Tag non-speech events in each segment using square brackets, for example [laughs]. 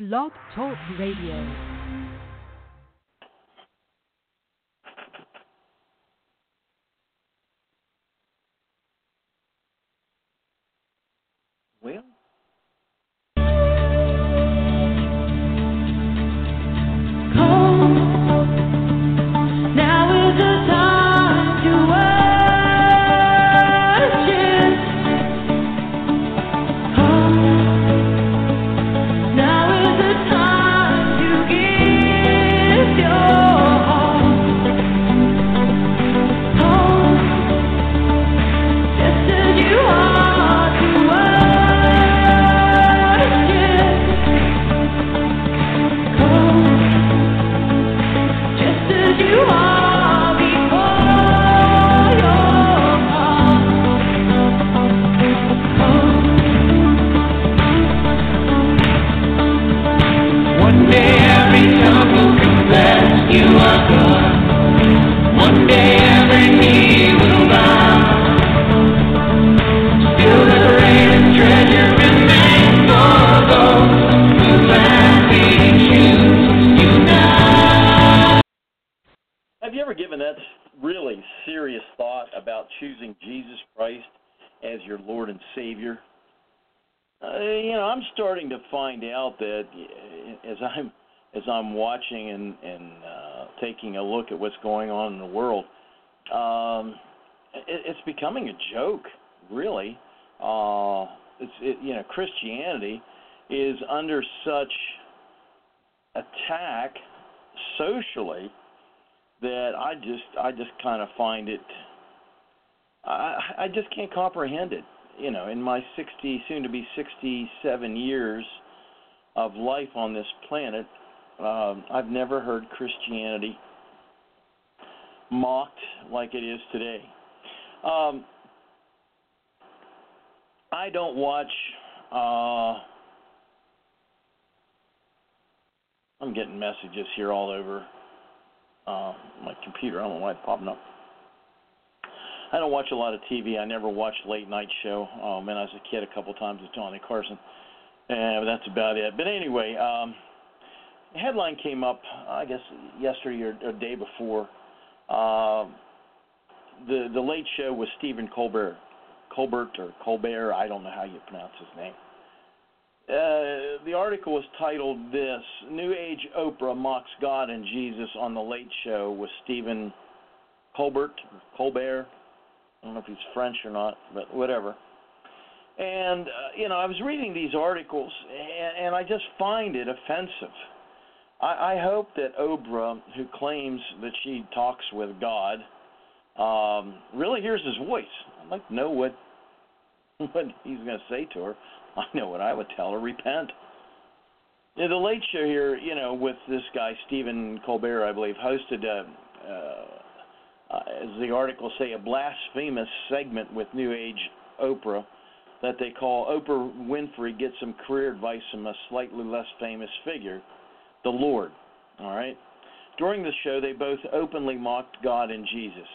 Blog Talk Radio. Watching and and uh, taking a look at what's going on in the world, um, it, it's becoming a joke. Really, uh, it's it, you know Christianity is under such attack socially that I just I just kind of find it I I just can't comprehend it. You know, in my 60 soon to be 67 years of life on this planet, um, I've never heard Christianity mocked like it is today. Um, I don't watch. Uh, I'm getting messages here all over uh, my computer. I don't know why it's popping up. I don't watch a lot of TV. I never watched late night show. Um, and as a kid, a couple times with Johnny Carson, and that's about it. But anyway, um, the headline came up, I guess yesterday or, or day before. Uh, the the Late Show with Stephen Colbert, Colbert or Colbert. I don't know how you pronounce his name. Uh, the article was titled "This New Age Oprah mocks God and Jesus on the Late Show with Stephen Colbert, Colbert. I don't know if he's French or not, but whatever. And uh, you know, I was reading these articles, and, and I just find it offensive. I, I hope that Oprah, who claims that she talks with God, um, really hears his voice. I'd like to know what [laughs] what he's going to say to her. I know what I would tell her: repent. Yeah, the Late Show here, you know, with this guy Stephen Colbert, I believe, hosted a. Uh, uh, as the articles say, a blasphemous segment with New Age Oprah that they call Oprah Winfrey gets some career advice from a slightly less famous figure, the Lord. All right. During the show, they both openly mocked God and Jesus.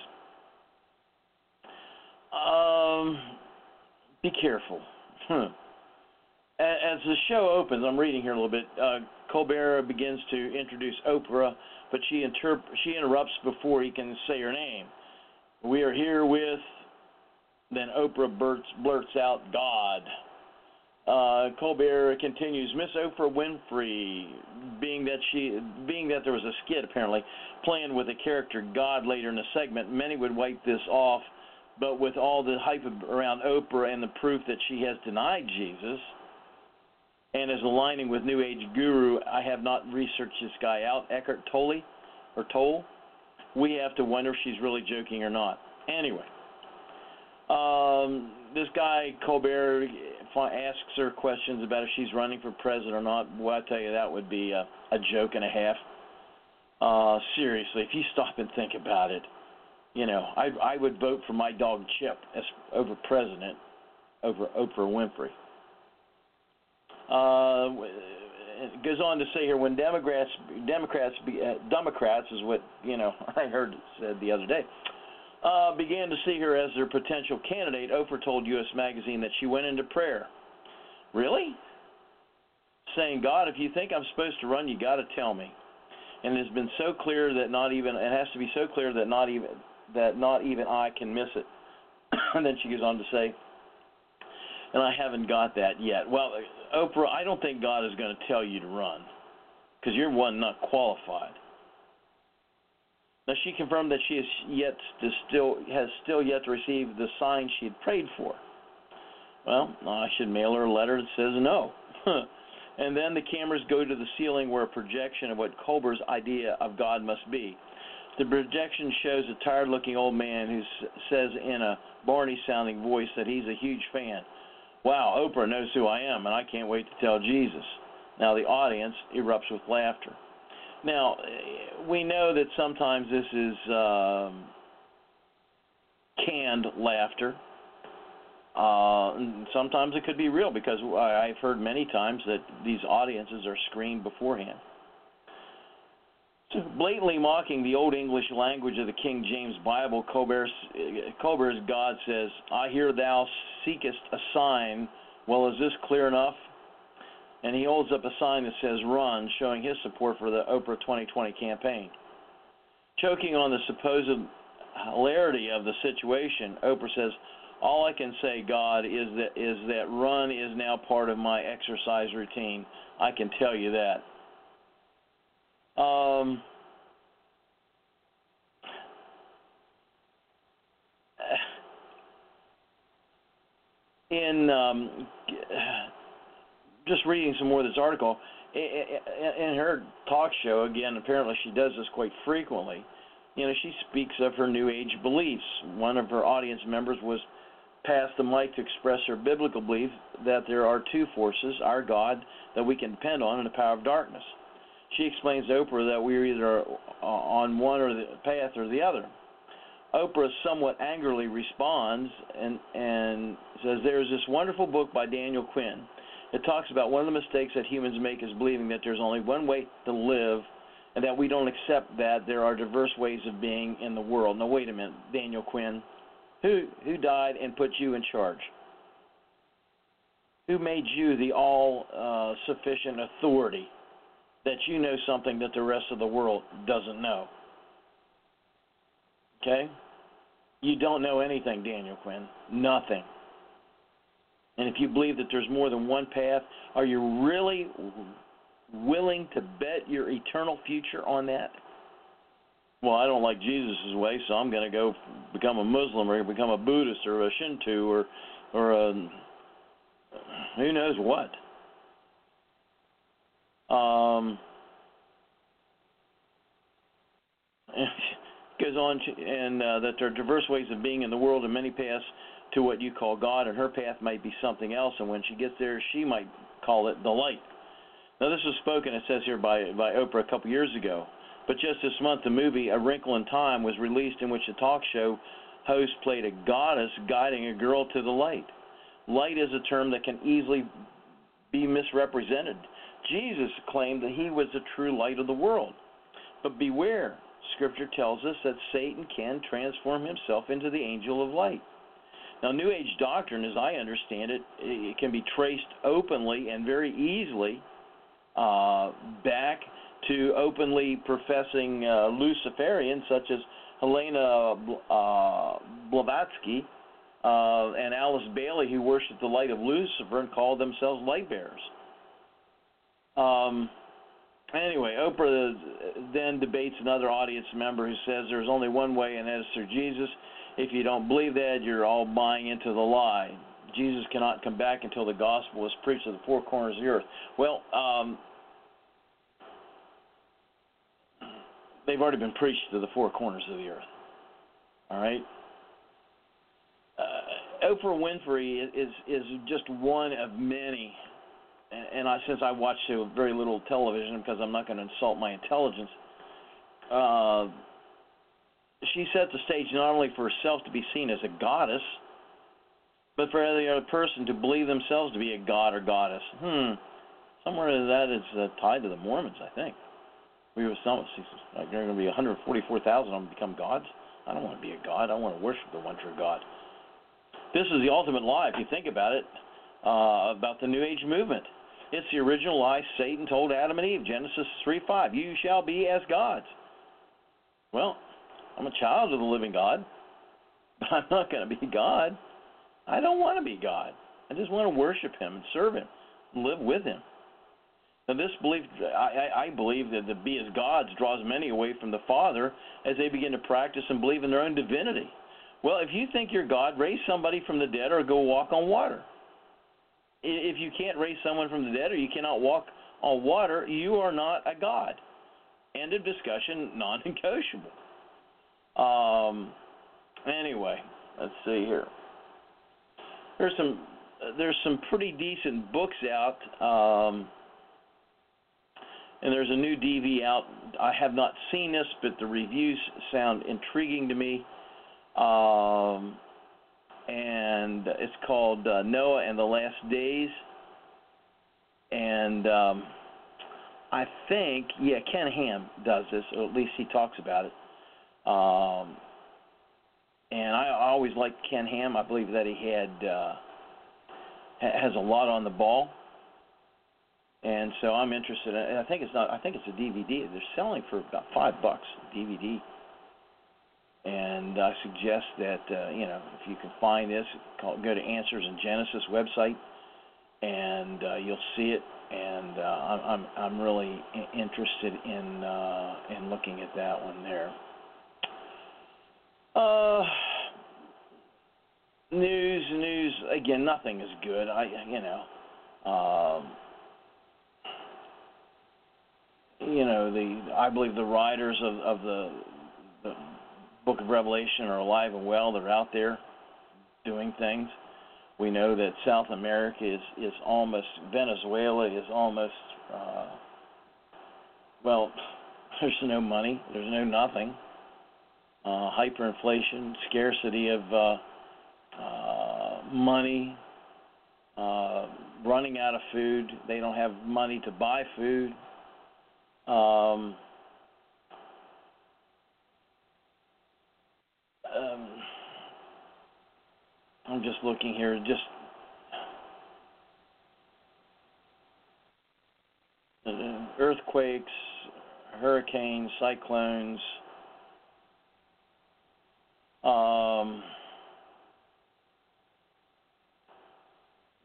Um, be careful. As the show opens, I'm reading here a little bit. Uh, Colbert begins to introduce Oprah, but she interp- she interrupts before he can say her name. We are here with. Then Oprah blurts, blurts out God. Uh, Colbert continues, Miss Oprah Winfrey, being that she, being that there was a skit apparently playing with the character God later in the segment, many would wipe this off, but with all the hype around Oprah and the proof that she has denied Jesus and is aligning with New Age guru, I have not researched this guy out, Eckhart Tolle or Tolle. We have to wonder if she's really joking or not. Anyway, um, this guy Colbert asks her questions about if she's running for president or not. Well, I tell you, that would be a, a joke and a half. Uh, seriously, if you stop and think about it, you know, I I would vote for my dog Chip as over president over Oprah Winfrey. Uh, it goes on to say here when Democrats Democrats be, uh, Democrats is what you know [laughs] I heard said the other day. Uh, Uh, began to see her as their potential candidate. Oprah told U.S. Magazine that she went into prayer. Really? saying, God, if you think I'm supposed to run, you got to tell me. And it has been so clear that not even it has to be so clear that not even that not even I can miss it. [coughs] and then she goes on to say, and I haven't got that yet. Well, Oprah, I don't think God is going to tell you to run because you're one not qualified. Now she confirmed that she is yet to still has still yet to receive the sign she had prayed for. Well, I should mail her a letter that says no. [laughs] and then the cameras go to the ceiling where a projection of what Colbert's idea of God must be. The projection shows a tired looking old man who says in a Barney sounding voice that he's a huge fan. Wow, Oprah knows who I am, and I can't wait to tell Jesus. Now the audience erupts with laughter. Now, we know that sometimes this is um, canned laughter. Uh, sometimes it could be real because I've heard many times that these audiences are screened beforehand. So blatantly mocking the Old English language of the King James Bible, Colbert's, Colbert's God says, I hear thou seekest a sign. Well, is this clear enough? And he holds up a sign that says run, showing his support for the Oprah 2020 campaign. Choking on the supposed hilarity of the situation, Oprah says, all I can say, God, is that is that run is now part of my exercise routine. I can tell you that. Um, [sighs] in um, just reading some more of this article, in her talk show, again, apparently she does this quite frequently. You know, she speaks of her New Age beliefs. One of her audience members was passed the mic to express her biblical belief that there are two forces, our God, that we can depend on, and the power of darkness. She explains to Oprah that we are either uh, on one or the path or the other. Oprah somewhat angrily responds and and says there is this wonderful book by Daniel Quinn. It talks about one of the mistakes that humans make is believing that there's only one way to live and that we don't accept that there are diverse ways of being in the world. Now wait a minute, Daniel Quinn. Who who died and put you in charge? Who made you the all uh, sufficient authority that you know something that the rest of the world doesn't know? Okay? You don't know anything, Daniel Quinn. Nothing. And if you believe that there's more than one path, are you really willing to bet your eternal future on that? Well, I don't like Jesus' way, so I'm going to go become a Muslim or become a Buddhist or a Shinto or or a who knows what. Um, [laughs] goes on and uh, that there are diverse ways of being in the world and many paths to what you call God, and her path might be something else. And when she gets there, she might call it the light. Now, this was spoken, it says here, by, by Oprah a couple years ago. But just this month, the movie A Wrinkle in Time was released, in which the talk show host played a goddess guiding a girl to the light. Light is a term that can easily be misrepresented. Jesus claimed that he was the true light of the world. But beware, Scripture tells us that Satan can transform himself into the angel of light. Now, New Age doctrine, as I understand it, it can be traced openly and very easily uh, back to openly professing uh, Luciferians such as Helena uh, Blavatsky uh, and Alice Bailey, who worshiped the light of Lucifer and called themselves light bearers. Um, Anyway, Oprah then debates another audience member who says there's only one way, and that is through Jesus. If you don't believe that, you're all buying into the lie. Jesus cannot come back until the gospel is preached to the four corners of the earth. Well, um, they've already been preached to the four corners of the earth. All right. Uh, Oprah Winfrey is is just one of many and I, since I watch very little television because I'm not going to insult my intelligence, uh, she set the stage not only for herself to be seen as a goddess, but for every other person to believe themselves to be a god or goddess. Hmm. Somewhere that is uh, tied to the Mormons, I think. We were some like there are going to be 144,000 of them become gods. I don't want to be a god. I want to worship the one true God. This is the ultimate lie, if you think about it, uh, about the New Age movement. It's the original lie Satan told Adam and Eve, Genesis 3 5. You shall be as gods. Well, I'm a child of the living God, but I'm not going to be God. I don't want to be God. I just want to worship Him and serve Him and live with Him. Now, this belief, I, I believe that to be as gods draws many away from the Father as they begin to practice and believe in their own divinity. Well, if you think you're God, raise somebody from the dead or go walk on water. If you can't raise someone from the dead or you cannot walk on water, you are not a God. End of discussion, [laughs] non negotiable. Um, anyway, let's see here. There's some there's some pretty decent books out. Um, and there's a new DV out. I have not seen this, but the reviews sound intriguing to me. Um, and it's called uh, Noah and the Last Days. And um, I think, yeah, Ken Ham does this, or at least he talks about it. Um, and I always liked Ken Ham. I believe that he had uh, has a lot on the ball and so I'm interested. In, I think it's not. I think it's a DVD. They're selling for about five bucks DVD. And I suggest that uh, you know if you can find this, call, go to Answers in Genesis website, and uh, you'll see it. And uh, I'm I'm really interested in uh, in looking at that one there. Uh, news, news. Again, nothing is good. I you know. Um, you know the I believe the writers of of the the book of Revelation are alive and well. They're out there doing things. We know that South America is is almost Venezuela is almost uh, well. [laughs] There's no money. There's no nothing. Uh, hyperinflation, scarcity of uh, uh, money, uh, running out of food. They don't have money to buy food. Um, um, I'm just looking here. Just uh, earthquakes, hurricanes, cyclones. Um,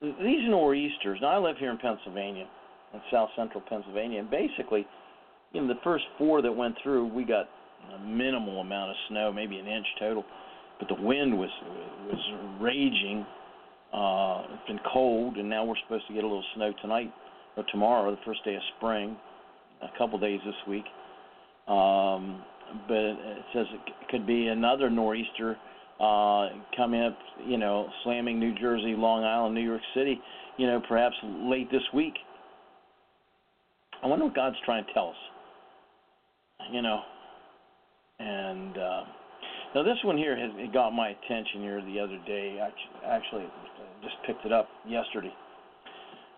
these nor'easters. Now I live here in Pennsylvania, in South Central Pennsylvania, and basically you know, the first four that went through, we got a minimal amount of snow, maybe an inch total, but the wind was was raging. Uh, it's been cold, and now we're supposed to get a little snow tonight or tomorrow, the first day of spring, a couple days this week. Um, but it says it could be another nor'easter uh, coming up, you know, slamming New Jersey, Long Island, New York City, you know, perhaps late this week. I wonder what God's trying to tell us you know. And uh, now this one here has it got my attention here the other day. I actually just picked it up yesterday.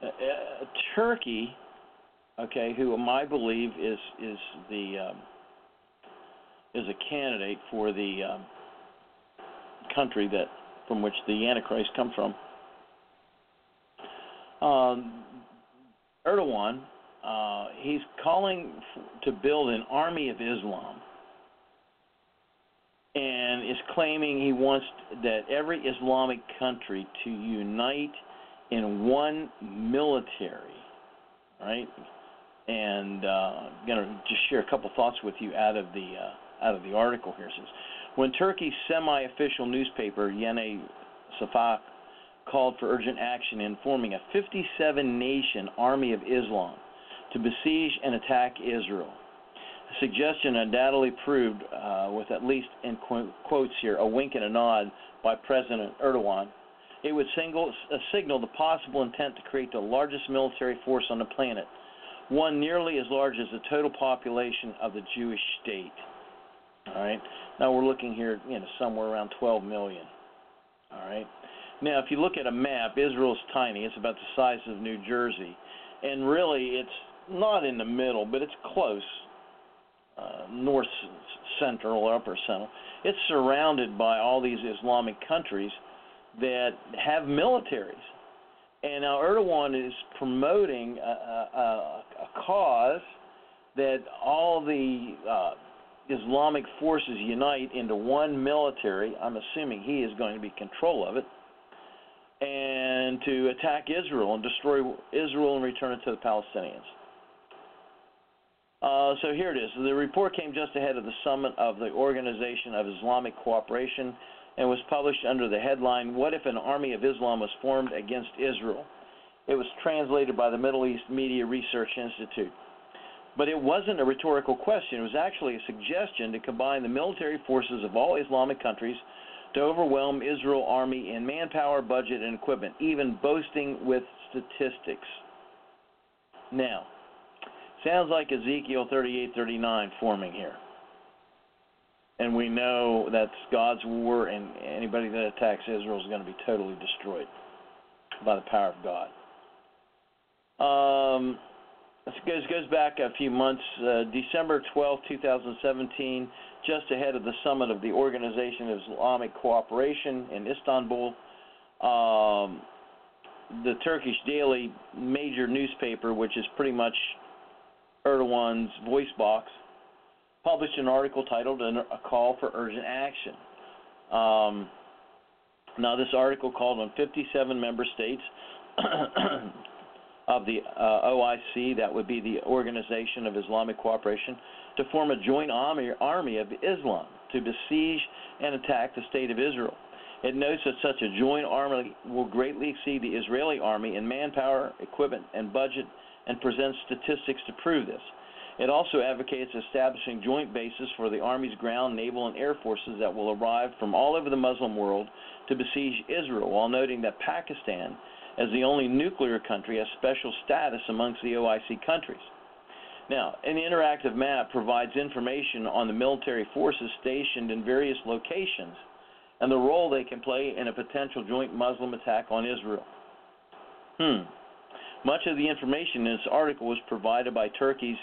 Uh, uh, Turkey, okay, who I believe is is the um, is a candidate for the um, country that from which the Antichrist come from. Um, Erdogan uh, he's calling f- to build an army of Islam and is claiming he wants that every Islamic country to unite in one military, right? And uh, I'm going to just share a couple thoughts with you out of the uh, out of the article here. It says, when Turkey's semi-official newspaper Yeni Safak called for urgent action in forming a 57-nation army of Islam to besiege and attack Israel. A suggestion undoubtedly proved, uh, with at least in quotes here, a wink and a nod by President Erdogan. It would single, uh, signal the possible intent to create the largest military force on the planet, one nearly as large as the total population of the Jewish state. All right. Now we're looking here, you know, somewhere around 12 million. All right. Now, if you look at a map, Israel's tiny. It's about the size of New Jersey, and really, it's not in the middle, but it's close, uh, north central or upper central. It's surrounded by all these Islamic countries that have militaries. And now Erdogan is promoting a, a, a cause that all the uh, Islamic forces unite into one military. I'm assuming he is going to be control of it, and to attack Israel and destroy Israel and return it to the Palestinians. Uh, so here it is. The report came just ahead of the summit of the Organization of Islamic Cooperation and was published under the headline What if an Army of Islam was formed against Israel? It was translated by the Middle East Media Research Institute. But it wasn't a rhetorical question. It was actually a suggestion to combine the military forces of all Islamic countries to overwhelm Israel army in manpower, budget, and equipment, even boasting with statistics. Now, sounds like Ezekiel 38:39 forming here. And we know that's God's war, and anybody that attacks Israel is going to be totally destroyed by the power of God. Um, this goes, goes back a few months, uh, December 12, 2017, just ahead of the summit of the Organization of Islamic Cooperation in Istanbul. Um, the Turkish daily major newspaper, which is pretty much Erdogan's voice box, published an article titled "A Call for Urgent Action." Um, now, this article called on 57 member states of the uh, OIC, that would be the Organization of Islamic Cooperation, to form a joint army, army of Islam to besiege and attack the state of Israel. It notes that such a joint army will greatly exceed the Israeli army in manpower, equipment, and budget, and presents statistics to prove this. It also advocates establishing joint bases for the Army's ground, naval, and air forces that will arrive from all over the Muslim world to besiege Israel, while noting that Pakistan as the only nuclear country, has special status amongst the OIC countries. Now, an interactive map provides information on the military forces stationed in various locations and the role they can play in a potential joint Muslim attack on Israel. Hmm. Much of the information in this article was provided by Turkey's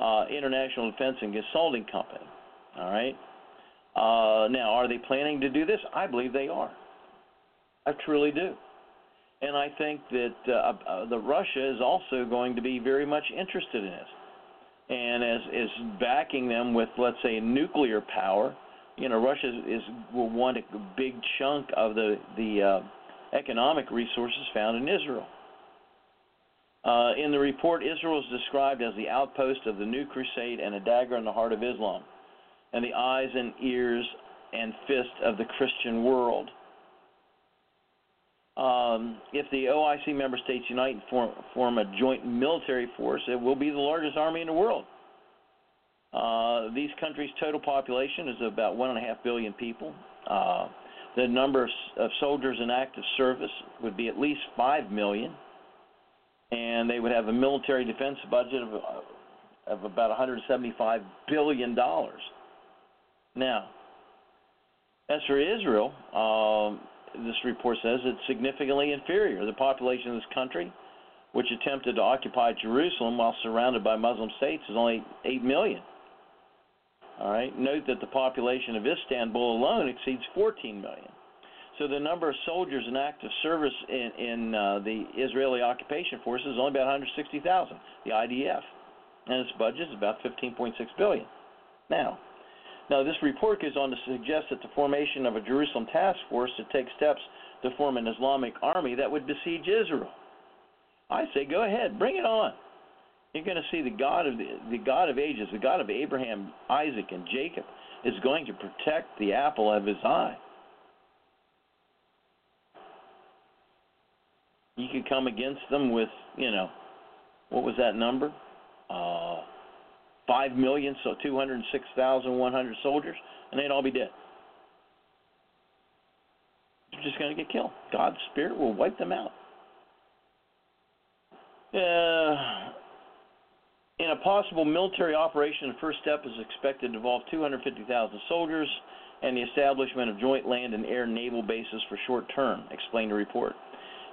uh, International Defense and Consulting Company. All right. Uh, now, are they planning to do this? I believe they are. I truly do and I think that uh, uh, the Russia is also going to be very much interested in this, and as is backing them with, let's say, nuclear power. You know, Russia is, is will want a big chunk of the the uh, economic resources found in Israel. Uh, in the report, Israel is described as the outpost of the new crusade and a dagger in the heart of Islam, and the eyes and ears and fist of the Christian world. Um, if the OIC member states unite and form, form a joint military force, it will be the largest army in the world. Uh, these countries' total population is about one and a half billion people. Uh, the number of, soldiers in active service would be at least five million, and they would have a military defense budget of, of about 175 billion dollars. Now, as for Israel, um, this report says it's significantly inferior. The population of this country, which attempted to occupy Jerusalem while surrounded by Muslim states, is only 8 million. All right. Note that the population of Istanbul alone exceeds 14 million. So the number of soldiers in active service in, in uh, the Israeli occupation forces is only about 160,000, the IDF, and its budget is about 15.6 billion. Now, now, this report goes on to suggest that the formation of a Jerusalem task force to take steps to form an Islamic army that would besiege Israel. I say, go ahead, bring it on. You're going to see the God of the, the God of ages, the God of Abraham, Isaac, and Jacob, is going to protect the apple of His eye. You could come against them with, you know, what was that number? Uh, five million, so 206,100 soldiers, and they'd all be dead. They're just going to get killed. God's Spirit will wipe them out. Uh, in a possible military operation, the first step is expected to involve 250,000 soldiers and the establishment of joint land and air naval bases for short term, explained the report.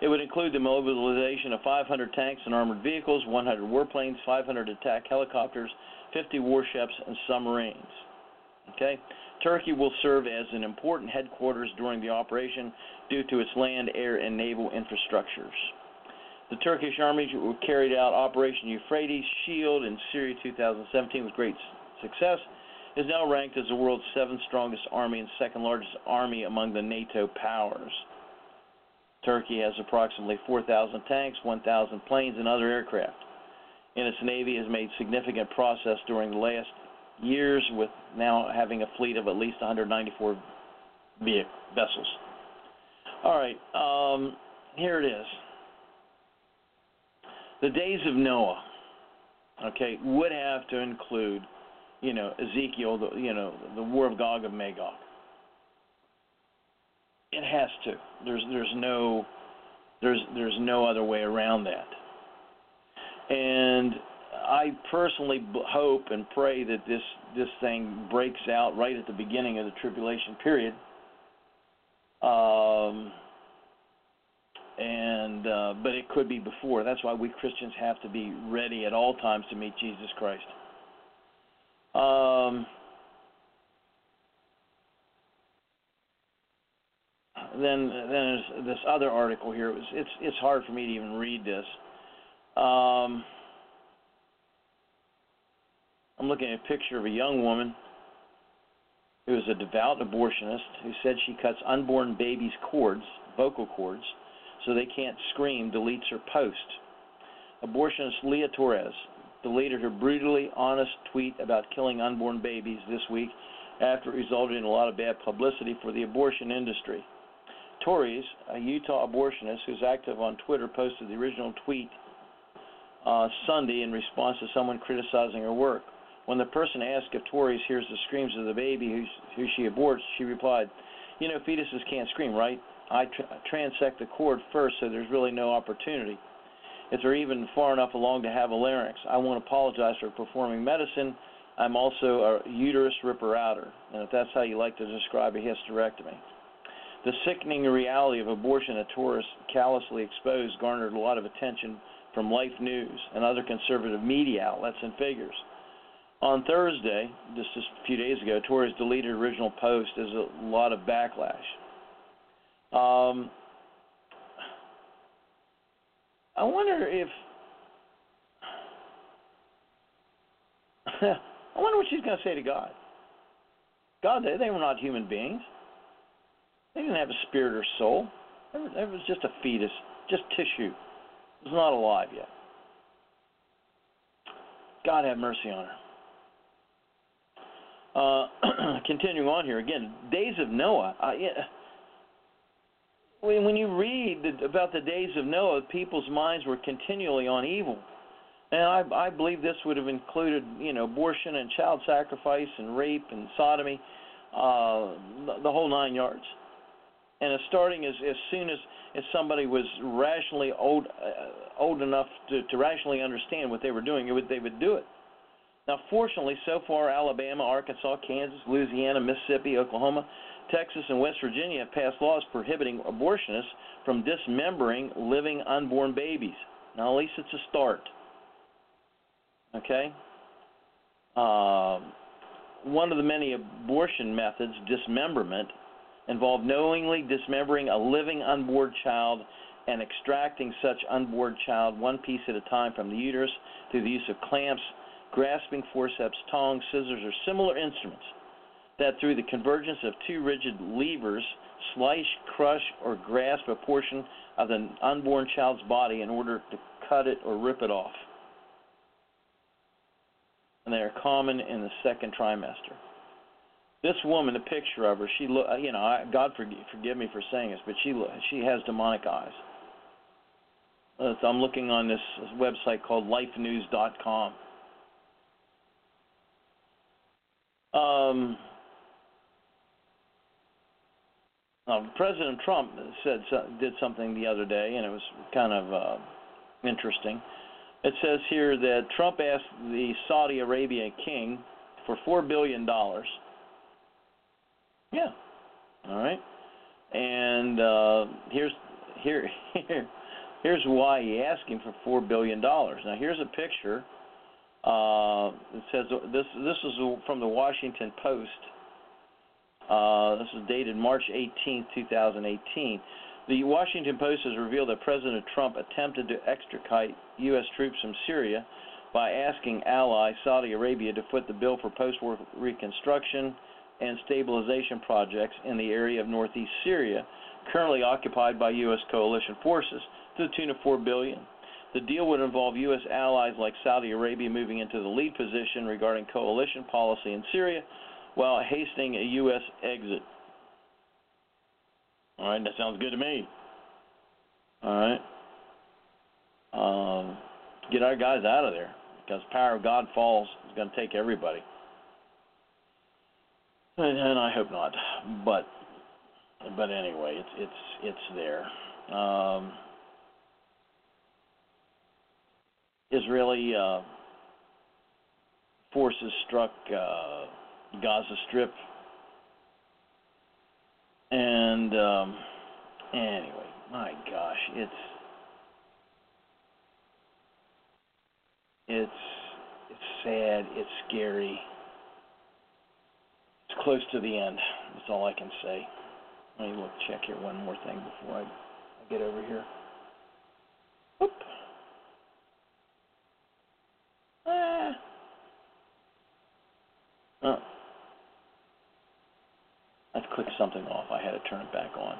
It would include the mobilization of 500 tanks and armored vehicles, 100 warplanes, 500 attack helicopters, 50 warships, and submarines. Okay? Turkey will serve as an important headquarters during the operation due to its land, air, and naval infrastructures. The Turkish armies carried out Operation Euphrates Shield in Syria 2017 with great success. Is now ranked as the world's seventh strongest army and second largest army among the NATO powers. Turkey has approximately 4,000 tanks, 1,000 planes, and other aircraft. And its navy has made significant progress during the last years, with now having a fleet of at least 194 vessels. All right, um, here it is. The days of Noah, okay, would have to include, you know, Ezekiel, the, you know, the war of Gog and Magog. It has to. There's there's no there's there's no other way around that. And I personally hope and pray that this this thing breaks out right at the beginning of the tribulation period. Um, and uh, but it could be before. That's why we Christians have to be ready at all times to meet Jesus Christ. Um, then then there's this other article here. It was, it's it's hard for me to even read this. Um, I'm looking at a picture of a young woman who is a devout abortionist who said she cuts unborn babies' cords, vocal cords, so they can't scream, deletes her post. Abortionist Leah Torres deleted her brutally honest tweet about killing unborn babies this week after it resulted in a lot of bad publicity for the abortion industry. Torres, a Utah abortionist who's active on Twitter, posted the original tweet uh, Sunday in response to someone criticizing her work. When the person asked if Torres hears the screams of the baby who's, who she aborts, she replied, You know, fetuses can't scream, right? I tra- transect the cord first, so there's really no opportunity. If they're even far enough along to have a larynx, I won't apologize for performing medicine. I'm also a uterus ripper outer, and if that's how you like to describe a hysterectomy. The sickening reality of abortion that Torres callously exposed garnered a lot of attention from Life News and other conservative media outlets and figures. On Thursday, just a few days ago, Torres deleted original post as a lot of backlash. Um, I wonder if [laughs] I wonder what she's going to say to God. God, they, they were not human beings. They didn't have a spirit or soul. It was, just a fetus, just tissue. It was not alive yet. God have mercy on her. Uh, [clears throat] continuing on here again, days of Noah. Yeah, when, when you read the, about the days of Noah, people's minds were continually on evil. And I, I believe this would have included, you know, abortion and child sacrifice and rape and sodomy, uh, the, the whole nine yards. And it's starting as, as soon as, as somebody was rationally old, uh, old enough to, to rationally understand what they were doing, it would, they would do it. Now, fortunately, so far, Alabama, Arkansas, Kansas, Louisiana, Mississippi, Oklahoma, Texas, and West Virginia have passed laws prohibiting abortionists from dismembering living unborn babies. Now, at least it's a start. Okay? Uh, one of the many abortion methods, dismemberment, involved knowingly dismembering a living unborn child and extracting such unborn child one piece at a time from the uterus through the use of clamps, grasping forceps, tongs, scissors, or similar instruments that through the convergence of two rigid levers slice, crush, or grasp a portion of the unborn child's body in order to cut it or rip it off. And they are common in the second trimester. This woman, a picture of her, she look, you know, I, God forgive, forgive me for saying this, but she she has demonic eyes. Uh, I'm looking on this website called LifeNews.com. Um, Uh, President Trump said did something the other day, and it was kind of uh, interesting. It says here that Trump asked the Saudi Arabia king for four billion dollars. Yeah, all right. And uh, here's here [laughs] here here's why he asked him for four billion dollars. Now here's a picture. Uh, it says this this is from the Washington Post. Uh, this is dated March 18, 2018. The Washington Post has revealed that President Trump attempted to extricate U.S. troops from Syria by asking ally Saudi Arabia to foot the bill for post war reconstruction and stabilization projects in the area of northeast Syria, currently occupied by U.S. coalition forces, to the tune of 4 billion. The deal would involve U.S. allies like Saudi Arabia moving into the lead position regarding coalition policy in Syria while hastening a U.S. exit. All right, that sounds good to me. All right. Um, get our guys out of there because power of God falls is going to take everybody. And, and I hope not, but but anyway, it's it's it's there. Um, Israeli uh, forces struck uh, Gaza Strip, and um, anyway, my gosh, it's it's it's sad, it's scary. It's close to the end. That's all I can say. Let me look check here one more thing before I, I get over here. Whoop. Ah. Oh. I clicked something off. I had to turn it back on.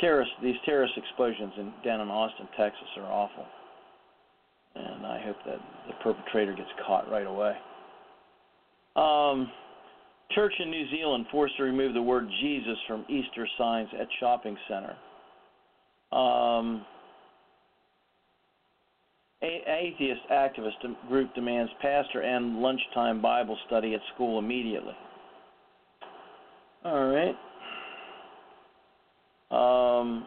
Terrorist, these terrorist explosions in, down in Austin, Texas, are awful, and I hope that the perpetrator gets caught right away. Um, church in New Zealand forced to remove the word Jesus from Easter signs at shopping center. Um, atheist activist group demands pastor end lunchtime Bible study at school immediately. All right. Um,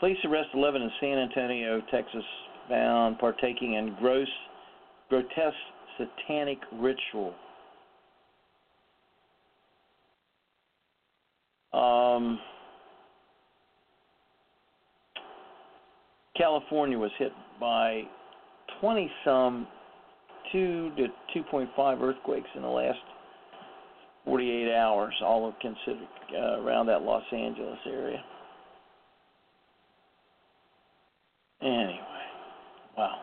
police arrest 11 in San Antonio, Texas, found partaking in gross, grotesque satanic ritual. Um, California was hit by 20 some 2 to 2.5 earthquakes in the last 48 hours, all of considered uh, around that Los Angeles area. Anyway, wow.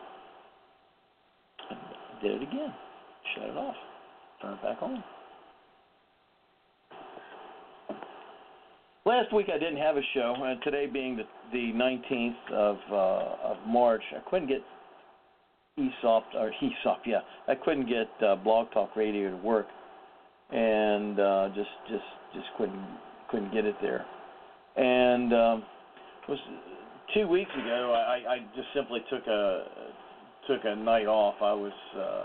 I did it again. Shut it off. Turn it back on. Last week I didn't have a show, and today being the, the 19th of uh, of March, I couldn't get Aesop or Aesop, yeah, I couldn't get uh, Blog Talk Radio to work, and uh, just just just couldn't couldn't get it there. And um, was two weeks ago, I, I just simply took a took a night off. I was uh,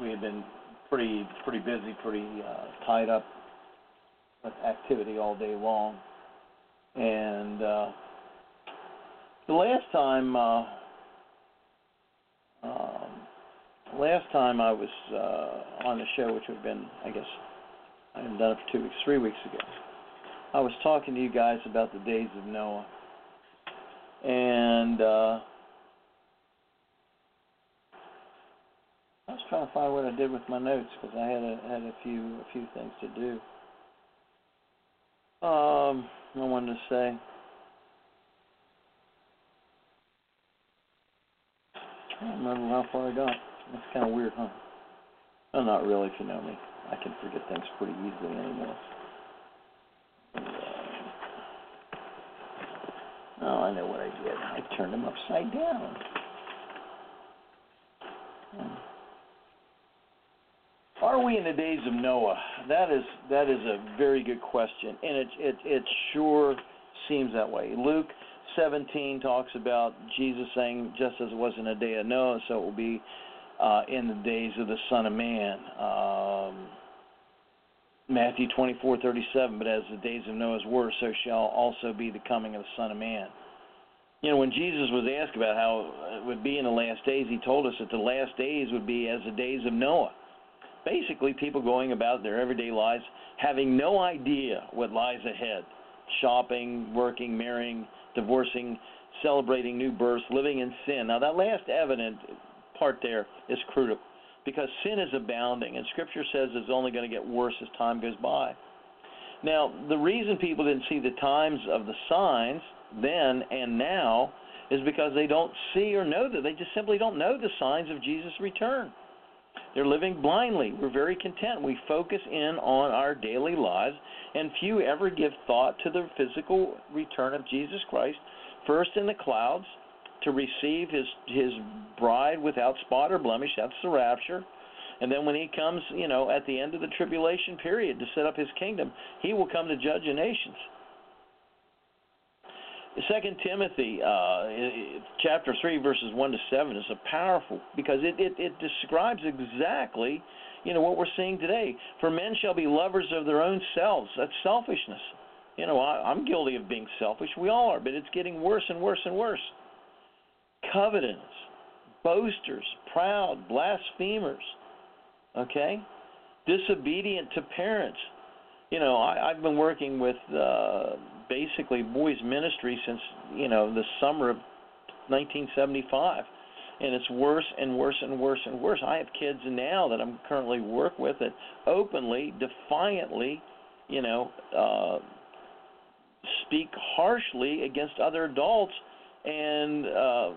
we had been pretty pretty busy, pretty uh, tied up with activity all day long. And uh, the last time, uh, um, last time I was uh, on the show, which would have been, I guess, I hadn't done it for two weeks, three weeks ago. I was talking to you guys about the days of Noah, and uh, I was trying to find what I did with my notes because I had a had a few a few things to do. Um, I wanted to say. I don't remember how far I got. That's kind of weird, huh? Well, not really, if you know me. I can forget things pretty easily anymore. Oh, I know what I did. I turned them upside down. Hmm. Are we in the days of Noah? That is that is a very good question, and it it it sure seems that way. Luke 17 talks about Jesus saying, "Just as it was in the day of Noah, so it will be uh, in the days of the Son of Man." Um, Matthew 24:37, but as the days of Noah's were, so shall also be the coming of the Son of Man. You know, when Jesus was asked about how it would be in the last days, he told us that the last days would be as the days of Noah basically people going about their everyday lives having no idea what lies ahead shopping, working, marrying, divorcing, celebrating new births, living in sin. Now, that last evident part there is critical. Because sin is abounding, and Scripture says it's only going to get worse as time goes by. Now, the reason people didn't see the times of the signs then and now is because they don't see or know that. They just simply don't know the signs of Jesus' return. They're living blindly. We're very content. We focus in on our daily lives, and few ever give thought to the physical return of Jesus Christ, first in the clouds to receive his his bride without spot or blemish. That's the rapture. And then when he comes, you know, at the end of the tribulation period to set up his kingdom, he will come to judge the nations. Second Timothy, uh, chapter three, verses one to seven, is a powerful because it, it it describes exactly, you know, what we're seeing today. For men shall be lovers of their own selves. That's selfishness. You know, I, I'm guilty of being selfish. We all are, but it's getting worse and worse and worse. Covetous, boasters, proud, blasphemers. Okay, disobedient to parents. You know, I, I've been working with. Uh, basically boys ministry since you know the summer of 1975 and it's worse and worse and worse and worse i have kids now that i'm currently work with that openly defiantly you know uh speak harshly against other adults and uh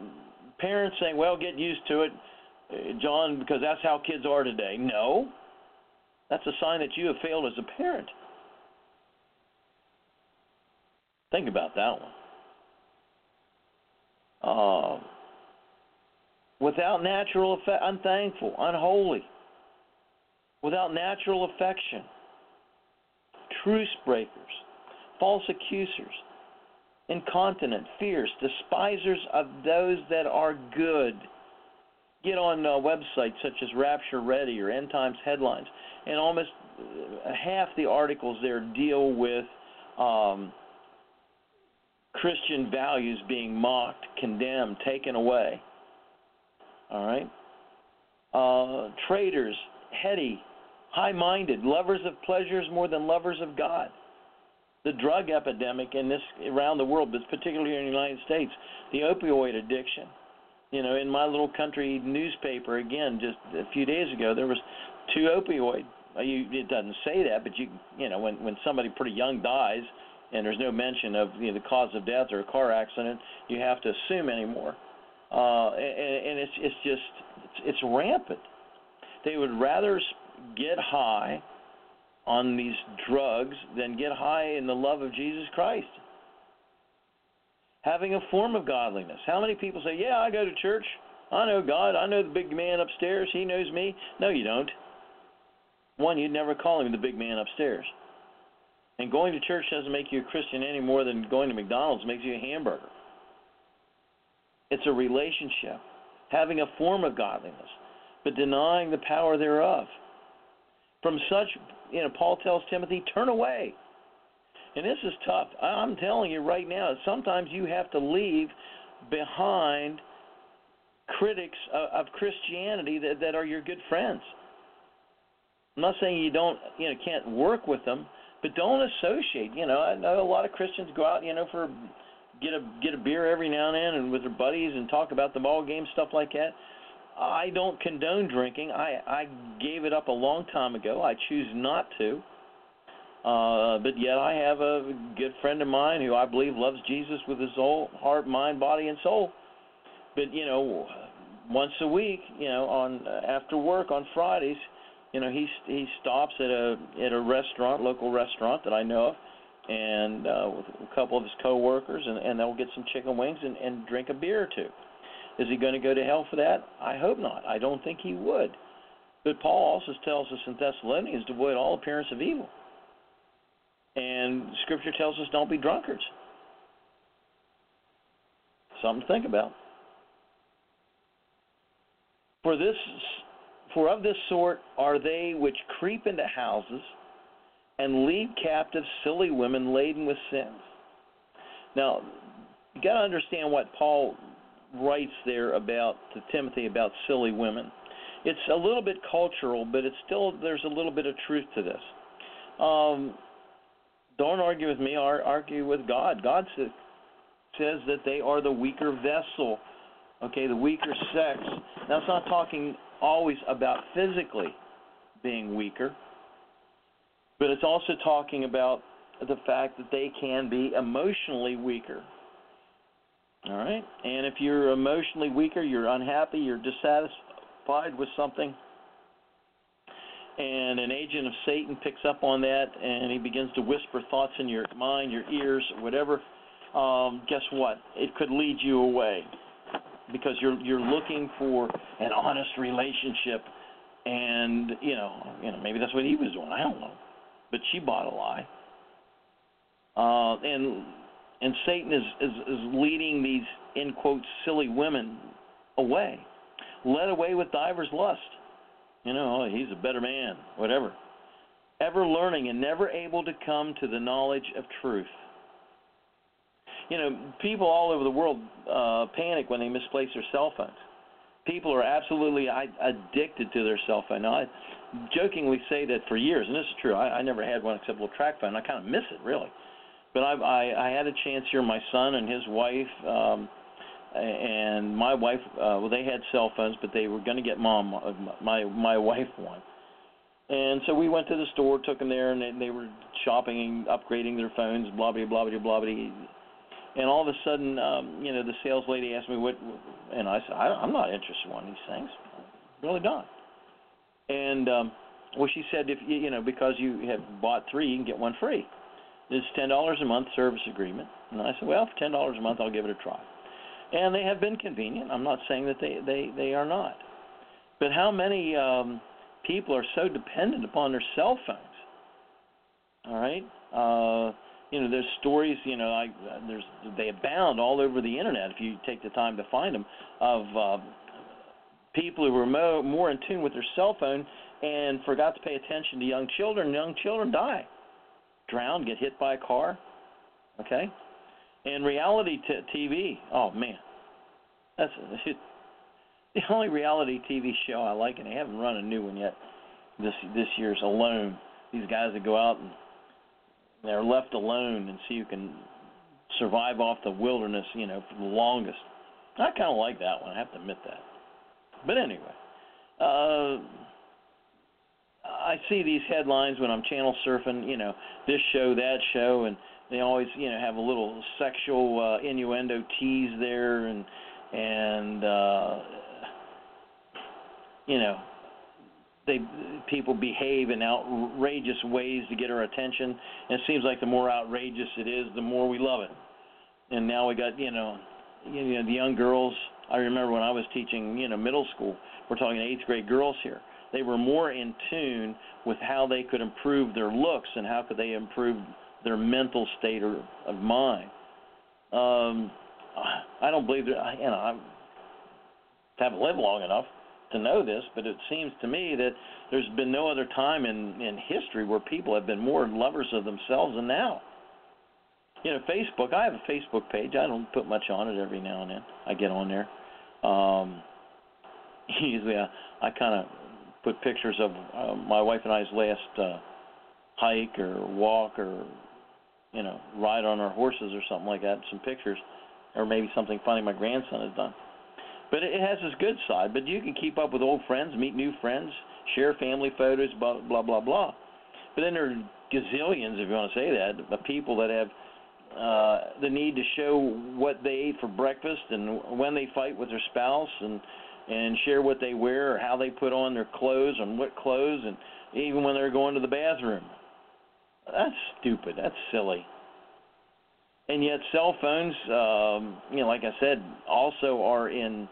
parents saying well get used to it john because that's how kids are today. No. That's a sign that you have failed as a parent. Think about that one. Uh, without natural affection, unthankful, unholy, without natural affection, truce breakers, false accusers, incontinent, fierce, despisers of those that are good. Get on uh, websites such as Rapture Ready or End Times Headlines, and almost uh, half the articles there deal with um, Christian values being mocked, condemned, taken away. All right? Uh, traitors, heady, high minded, lovers of pleasures more than lovers of God. The drug epidemic in this around the world, but particularly in the United States, the opioid addiction. You know, in my little country newspaper, again, just a few days ago, there was two opioid. You, it doesn't say that, but you, you know, when when somebody pretty young dies, and there's no mention of you know, the cause of death or a car accident, you have to assume anymore. Uh, and, and it's it's just it's, it's rampant. They would rather get high on these drugs than get high in the love of Jesus Christ. Having a form of godliness. How many people say, "Yeah, I go to church. I know God. I know the big man upstairs. He knows me." No, you don't. One, you'd never call him the big man upstairs. And going to church doesn't make you a Christian any more than going to McDonald's makes you a hamburger. It's a relationship, having a form of godliness, but denying the power thereof. From such, you know, Paul tells Timothy, turn away. And this is tough. I'm telling you right now, sometimes you have to leave behind critics of, Christianity that, that are your good friends. I'm not saying you don't, you know, can't work with them, but don't associate. You know, I know a lot of Christians go out, you know, for get a get a beer every now and then and with their buddies and talk about the ball game stuff like that. I don't condone drinking. I I gave it up a long time ago. I choose not to. Uh, but yet I have a good friend of mine who I believe loves Jesus with his whole heart, mind, body, and soul. But you know, once a week, you know, on after work on Fridays, you know, he he stops at a at a restaurant, local restaurant that I know of, and uh, with a couple of his coworkers, and and they'll get some chicken wings and and drink a beer or two. Is he going to go to hell for that? I hope not. I don't think he would. But Paul also tells us in Thessalonians to avoid all appearance of evil. And Scripture tells us don't be drunkards. Something to think about. For this for of this sort are they which creep into houses and lead captive silly women laden with sins. Now, you got to understand what Paul writes there about to Timothy about silly women. It's a little bit cultural, but it's still there's a little bit of truth to this. Um, don't argue with me. Argue with God. God says, that they are the weaker vessel. Okay, the weaker sex. Now it's not talking always about physically being weaker, but it's also talking about the fact that they can be emotionally weaker. All right? And if you're emotionally weaker, you're unhappy, you're dissatisfied with something, and an agent of Satan picks up on that and he begins to whisper thoughts in your mind, your ears, whatever, um, guess what? It could lead you away because you're you're looking for an honest relationship and you know, you know, maybe that's what he was doing. I don't know. But she bought a lie. Uh, and and Satan is, is is leading these in quotes silly women away, led away with divers lust. You know, oh, he's a better man, whatever. Ever learning and never able to come to the knowledge of truth. You know, people all over the world uh, panic when they misplace their cell phones. People are absolutely I- addicted to their cell phone. Now, I jokingly say that for years, and this is true. I, I never had one except a little TracFone. I kind of miss it, really. But I, I, I had a chance here. My son and his wife. Um, and my wife uh well they had cell phones but they were going to get mom uh, my my wife one and so we went to the store took them there and they, they were shopping and upgrading their phones blah blah blah blah blah blah and all of a sudden um you know the sales lady asked me what and i said I, i'm not interested in one of these things really not and um well she said if you know because you have bought three you can get one free ten dollars a month service agreement and i said well for ten dollars a month i'll give it a try and they have been convenient. I'm not saying that they they they are not, but how many um, people are so dependent upon their cell phones? All right, uh, you know, there's stories. You know, I, there's they abound all over the internet if you take the time to find them of uh, people who were mo- more in tune with their cell phone and forgot to pay attention to young children. Young children die, drown, get hit by a car. Okay, and reality t- TV, oh man, that's [laughs] the only reality TV show I like, and they haven't run a new one yet. This this year's Alone. These guys that go out and they're left alone and see who can survive off the wilderness, you know, for the longest. I kind of like that one. I have to admit that. But anyway, uh, I see these headlines when I'm channel surfing. You know, this show, that show, and they always, you know, have a little sexual uh, innuendo tease there, and and uh, you know, they people behave in outrageous ways to get our attention. And it seems like the more outrageous it is, the more we love it. And now we got, you know, you know, the young girls. I remember when I was teaching, you know, middle school. We're talking eighth grade girls here. They were more in tune with how they could improve their looks and how could they improve their mental state or, of mind. Um, I don't believe that. You know, I haven't lived long enough to know this, but it seems to me that there's been no other time in in history where people have been more lovers of themselves than now. You know, Facebook. I have a Facebook page. I don't put much on it. Every now and then, I get on there. Um, [laughs] usually, I, I kind of put pictures of uh, my wife and I's last uh, hike or walk or you know, ride on our horses or something like that, some pictures, or maybe something funny my grandson has done. But it has its good side. But you can keep up with old friends, meet new friends, share family photos, blah blah blah blah. But then there are gazillions, if you want to say that, of people that have uh, the need to show what they ate for breakfast and when they fight with their spouse and and share what they wear or how they put on their clothes and what clothes and even when they're going to the bathroom. That's stupid. That's silly. And yet, cell phones, um, you know, like I said, also are in.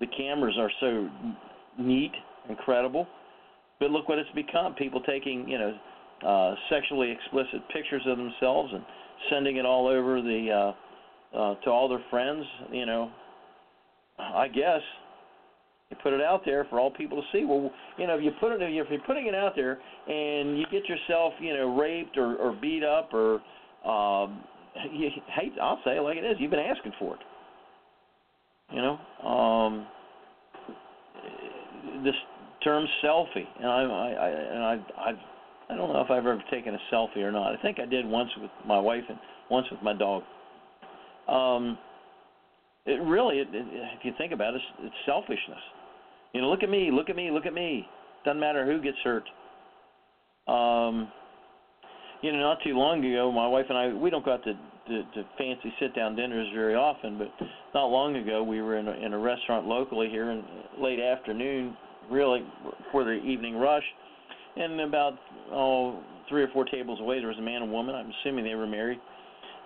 The cameras are so neat, incredible. But look what it's become. People taking, you know, uh, sexually explicit pictures of themselves and sending it all over the uh, uh, to all their friends. You know, I guess you put it out there for all people to see. Well, you know, if you put it, if you're putting it out there and you get yourself, you know, raped or, or beat up or, um, [laughs] you hate, I'll say it like it is. You've been asking for it. You know, um, this term selfie, and I, I, I and I, I, I don't know if I've ever taken a selfie or not. I think I did once with my wife and once with my dog. Um, it really, it, it, if you think about it, it's, it's selfishness You know, look at me, look at me, look at me. Doesn't matter who gets hurt. Um, you know, not too long ago, my wife and I we don't go out to to, to fancy sit down dinners very often, but not long ago we were in a, in a restaurant locally here in late afternoon, really for the evening rush, and about oh three or four tables away there was a man and woman. I'm assuming they were married,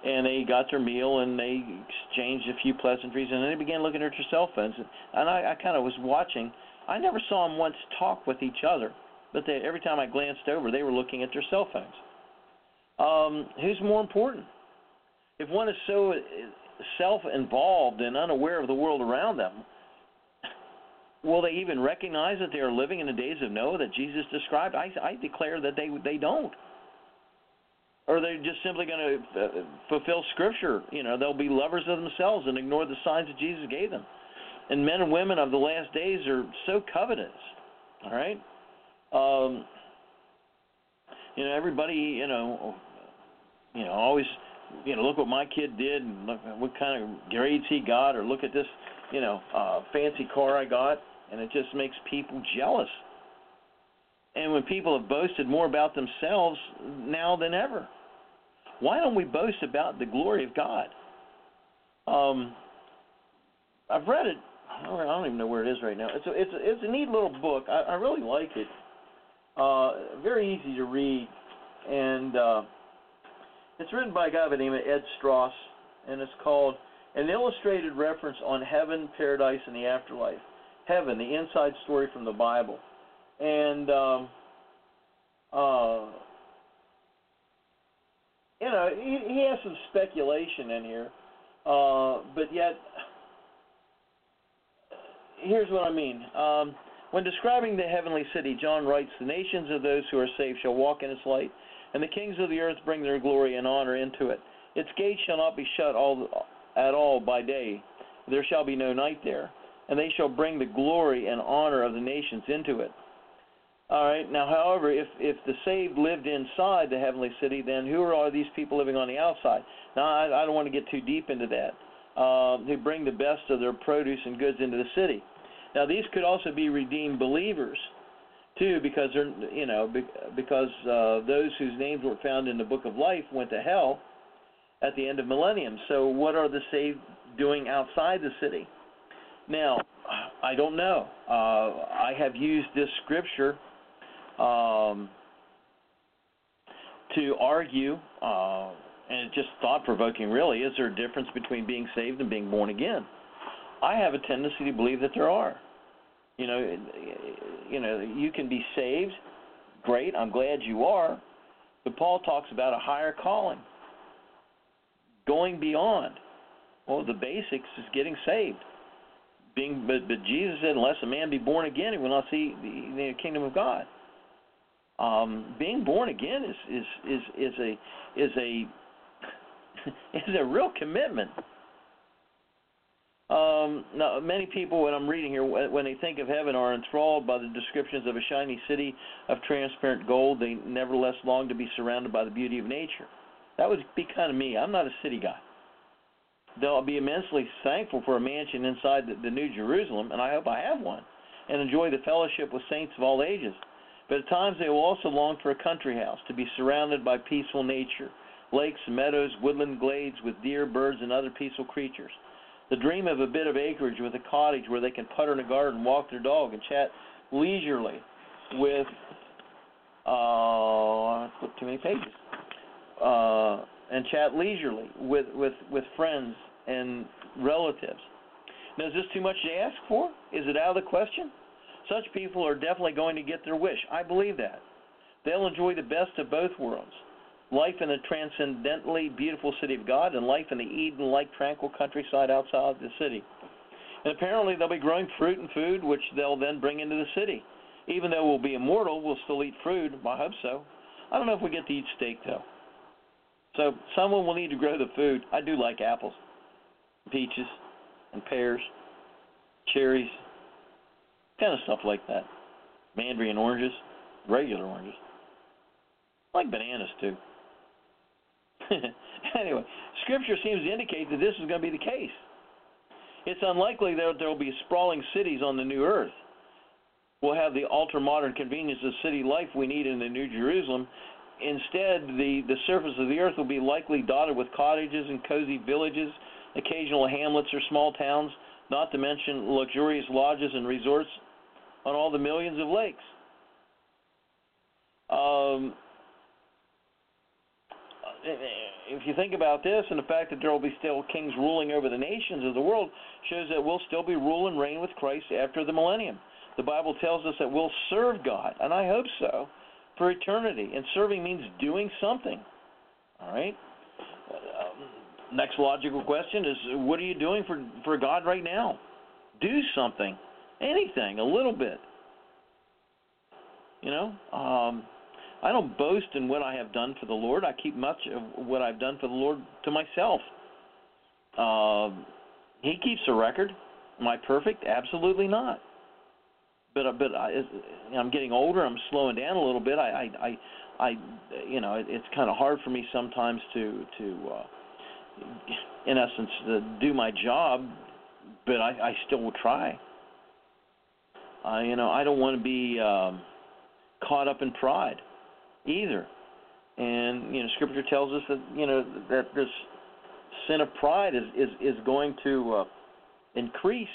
and they got their meal and they exchanged a few pleasantries, and then they began looking at their cell phones, and I, I kind of was watching. I never saw them once talk with each other, but they, every time I glanced over, they were looking at their cell phones. Um, who's more important? If one is so self-involved and unaware of the world around them, will they even recognize that they are living in the days of Noah that Jesus described? I, I declare that they they don't. Or they're just simply going to uh, fulfill Scripture. You know, they'll be lovers of themselves and ignore the signs that Jesus gave them. And men and women of the last days are so covetous. All right. Um, you know, everybody, you know, you know, always, you know, look what my kid did, and look what kind of grades he got, or look at this, you know, uh, fancy car I got, and it just makes people jealous. And when people have boasted more about themselves now than ever, why don't we boast about the glory of God? Um, I've read it. I don't even know where it is right now. It's a, it's a, it's a neat little book. I, I really like it. Uh, very easy to read, and uh, it's written by a guy by the name of Ed Strauss, and it's called An Illustrated Reference on Heaven, Paradise, and the Afterlife. Heaven, the inside story from the Bible. And, um, uh, you know, he, he has some speculation in here, uh, but yet, here's what I mean. Um, when describing the heavenly city, John writes, The nations of those who are saved shall walk in its light, and the kings of the earth bring their glory and honor into it. Its gates shall not be shut all, at all by day, there shall be no night there, and they shall bring the glory and honor of the nations into it. All right. Now, however, if if the saved lived inside the heavenly city, then who are these people living on the outside? Now, I, I don't want to get too deep into that. Um, who bring the best of their produce and goods into the city. Now, these could also be redeemed believers too, because they're you know because uh, those whose names were found in the book of life went to hell at the end of millennium. So, what are the saved doing outside the city? Now, I don't know. Uh, I have used this scripture um, to argue, uh, and it's just thought provoking, really. Is there a difference between being saved and being born again? I have a tendency to believe that there are. You know, you know, you can be saved. Great, I'm glad you are. But Paul talks about a higher calling, going beyond. Well, the basics is getting saved. Being, but, but Jesus said, unless a man be born again, he will not see the, the kingdom of God. Um, being born again is is is is a is a [laughs] is a real commitment. Um, now, many people, when I'm reading here, when they think of heaven, are enthralled by the descriptions of a shiny city of transparent gold. They nevertheless long to be surrounded by the beauty of nature. That would be kind of me. I'm not a city guy. They'll be immensely thankful for a mansion inside the, the New Jerusalem, and I hope I have one, and enjoy the fellowship with saints of all ages. But at times they will also long for a country house, to be surrounded by peaceful nature, lakes, meadows, woodland glades with deer, birds, and other peaceful creatures. The dream of a bit of acreage with a cottage where they can putter in a garden, walk their dog, and chat leisurely with uh, too many pages. Uh, and chat leisurely with, with, with friends and relatives. Now, is this too much to ask for? Is it out of the question? Such people are definitely going to get their wish. I believe that. They'll enjoy the best of both worlds life in the transcendently beautiful city of God and life in the Eden like tranquil countryside outside the city. And apparently, they'll be growing fruit and food, which they'll then bring into the city. Even though we'll be immortal, we'll still eat fruit. I hope so. I don't know if we get to eat steak, though. So, someone will need to grow the food. I do like apples, peaches, and pears, cherries, kind of stuff like that. Mandarin oranges, regular oranges. I like bananas, too. [laughs] anyway, Scripture seems to indicate that this is going to be the case. It's unlikely that there will be sprawling cities on the new earth. We'll have the ultra modern convenience of city life we need in the New Jerusalem. Instead, the, the surface of the earth will be likely dotted with cottages and cozy villages, occasional hamlets or small towns, not to mention luxurious lodges and resorts on all the millions of lakes. Um, if you think about this and the fact that there will be still kings ruling over the nations of the world shows that we'll still be rule and reign with Christ after the millennium. The Bible tells us that we'll serve God, and I hope so, for eternity. And serving means doing something. All right? Next logical question is what are you doing for, for God right now? Do something. Anything, a little bit. You know? Um, I don't boast in what I have done for the Lord. I keep much of what I've done for the Lord to myself. Uh, he keeps a record. Am I perfect? Absolutely not. But uh, but I, I'm getting older. I'm slowing down a little bit. I I I, I you know it, it's kind of hard for me sometimes to to uh, in essence to do my job, but I, I still will try. Uh, you know I don't want to be um, caught up in pride either. And you know, Scripture tells us that you know that this sin of pride is is is going to uh, increase.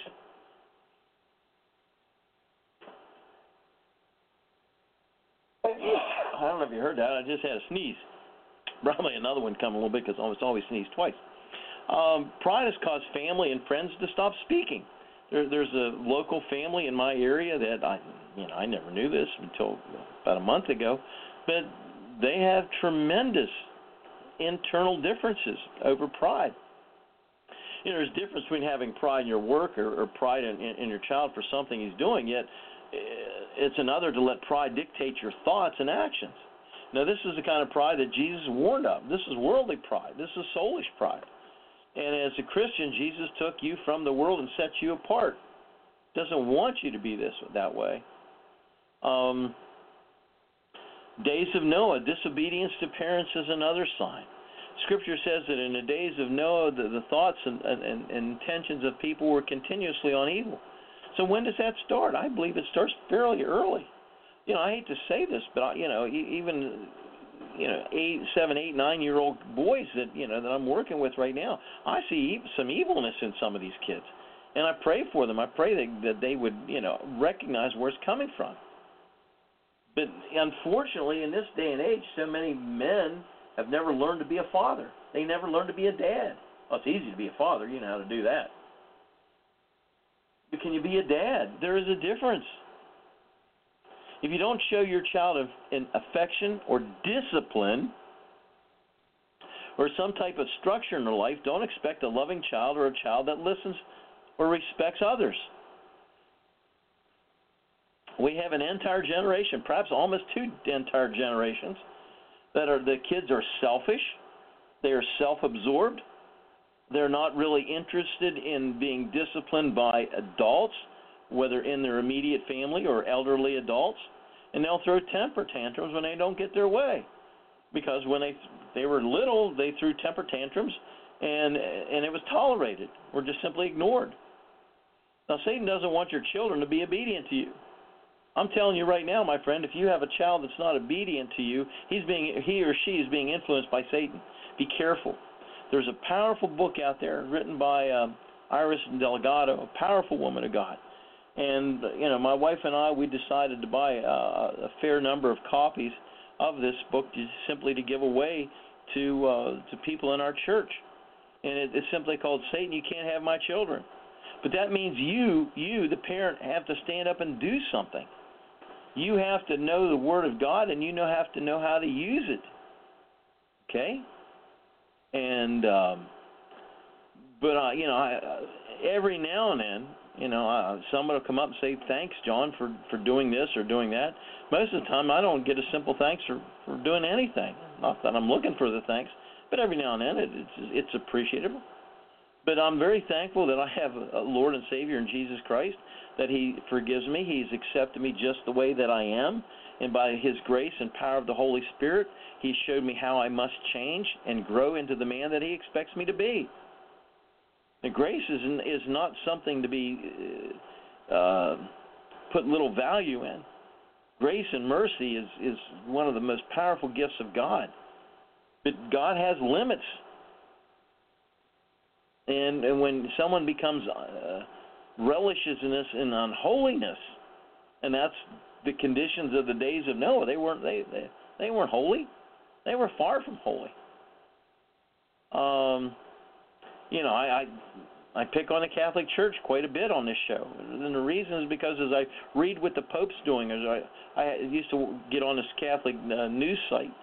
I don't know if you heard that. I just had a sneeze. Probably another one coming a little bit because almost always sneeze twice. Um, pride has caused family and friends to stop speaking. There, there's a local family in my area that I, you know, I never knew this until about a month ago but they have tremendous internal differences over pride. You know, there's a difference between having pride in your work or, or pride in, in, in your child for something he's doing, yet eh, it's another to let pride dictate your thoughts and actions. Now, this is the kind of pride that Jesus warned of. This is worldly pride. This is soulish pride. And as a Christian, Jesus took you from the world and set you apart. Doesn't want you to be this that way. Um, Days of Noah, disobedience to parents is another sign. Scripture says that in the days of Noah, the, the thoughts and, and, and intentions of people were continuously on evil. So when does that start? I believe it starts fairly early. You know, I hate to say this, but I, you know, even you know, eight, seven, eight, nine-year-old boys that you know that I'm working with right now, I see some evilness in some of these kids, and I pray for them. I pray that that they would you know recognize where it's coming from. But unfortunately, in this day and age, so many men have never learned to be a father. They never learned to be a dad. Well, it's easy to be a father. You know how to do that. But can you be a dad? There is a difference. If you don't show your child an affection or discipline or some type of structure in their life, don't expect a loving child or a child that listens or respects others. We have an entire generation, perhaps almost two entire generations, that are the kids are selfish, they are self-absorbed, they're not really interested in being disciplined by adults, whether in their immediate family or elderly adults, and they'll throw temper tantrums when they don't get their way, because when they they were little, they threw temper tantrums, and and it was tolerated or just simply ignored. Now Satan doesn't want your children to be obedient to you. I'm telling you right now, my friend, if you have a child that's not obedient to you, he's being he or she is being influenced by Satan. Be careful. There's a powerful book out there written by uh, Iris Delgado, a powerful woman of God. And you know, my wife and I, we decided to buy uh, a fair number of copies of this book just simply to give away to uh, to people in our church. And it, it's simply called Satan, you can't have my children. But that means you, you, the parent, have to stand up and do something. You have to know the Word of God, and you know have to know how to use it. Okay, and um, but uh, you know, I, uh, every now and then, you know, uh, someone will come up and say, "Thanks, John, for for doing this or doing that." Most of the time, I don't get a simple thanks for for doing anything. Not that I'm looking for the thanks, but every now and then, it, it's it's appreciable. But I'm very thankful that I have a Lord and Savior in Jesus Christ, that He forgives me. He's accepted me just the way that I am. And by His grace and power of the Holy Spirit, He showed me how I must change and grow into the man that He expects me to be. Grace is, is not something to be uh, put little value in. Grace and mercy is is one of the most powerful gifts of God. But God has limits. And and when someone becomes uh, relishes in this in unholiness, and that's the conditions of the days of Noah. They weren't they they, they weren't holy. They were far from holy. Um, you know, I, I I pick on the Catholic Church quite a bit on this show, and the reason is because as I read what the Pope's doing, as I I used to get on this Catholic uh, news site,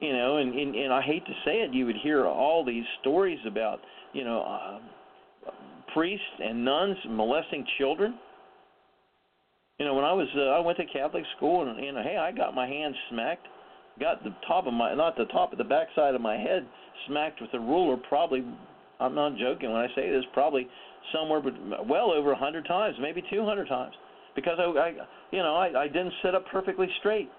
you know, and, and and I hate to say it, you would hear all these stories about you know uh, priests and nuns molesting children. You know, when I was uh, I went to Catholic school, and you know, hey, I got my hand smacked, got the top of my not the top, but the backside of my head smacked with a ruler. Probably, I'm not joking when I say this. Probably somewhere, but well over a hundred times, maybe 200 times, because I, I you know, I, I didn't sit up perfectly straight.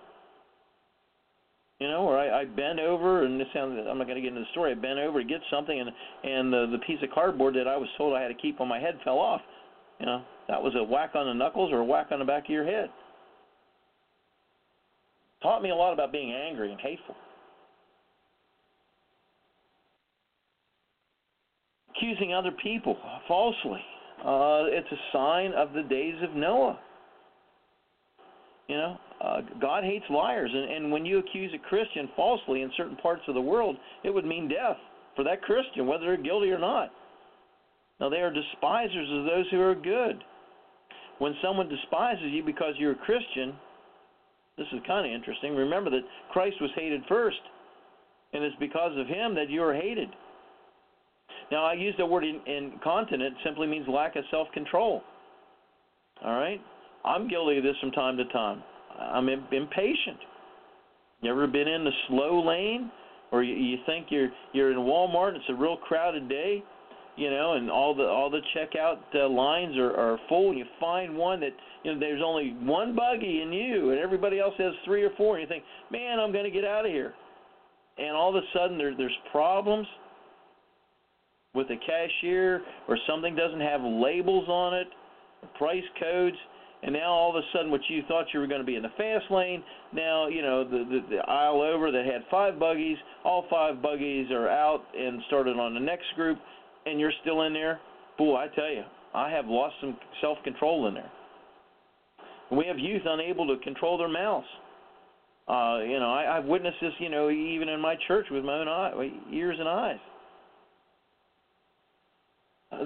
You know, or I, I bent over, and this sounds. I'm not going to get into the story. I bent over to get something, and and the the piece of cardboard that I was told I had to keep on my head fell off. You know, that was a whack on the knuckles or a whack on the back of your head. Taught me a lot about being angry and hateful. Accusing other people falsely. Uh, it's a sign of the days of Noah. You know, uh, God hates liars, and, and when you accuse a Christian falsely in certain parts of the world, it would mean death for that Christian, whether they're guilty or not. Now, they are despisers of those who are good. When someone despises you because you're a Christian, this is kind of interesting. Remember that Christ was hated first, and it's because of him that you are hated. Now, I use the word in, incontinent simply means lack of self control. All right? I'm guilty of this from time to time. I'm impatient. You ever been in the slow lane, or you, think you're you're in Walmart? And it's a real crowded day, you know, and all the all the checkout uh, lines are, are full. And you find one that you know there's only one buggy in you, and everybody else has three or four. And you think, man, I'm going to get out of here. And all of a sudden there there's problems with a cashier, or something doesn't have labels on it, price codes and now all of a sudden what you thought you were going to be in the fast lane now you know the, the the aisle over that had five buggies all five buggies are out and started on the next group and you're still in there? Boy i tell you i have lost some self control in there. We have youth unable to control their mouths. Uh you know i i've witnessed this you know even in my church with my own eye, ears and eyes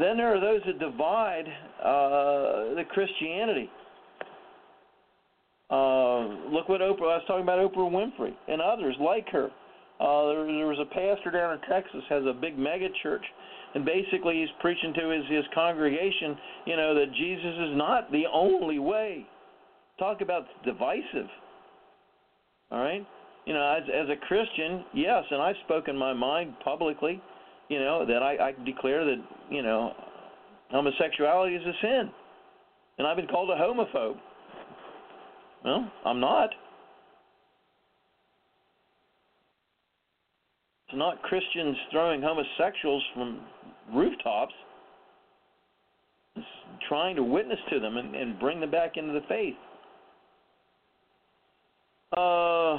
then there are those that divide uh, the Christianity. Uh, look what Oprah. I was talking about Oprah Winfrey and others like her. Uh, there, there was a pastor down in Texas has a big mega church, and basically he's preaching to his his congregation, you know, that Jesus is not the only way. Talk about divisive. All right, you know, as as a Christian, yes, and I've spoken my mind publicly, you know, that I, I declare that you know homosexuality is a sin, and I've been called a homophobe. Well, I'm not. It's not Christians throwing homosexuals from rooftops. It's trying to witness to them and, and bring them back into the faith. Uh,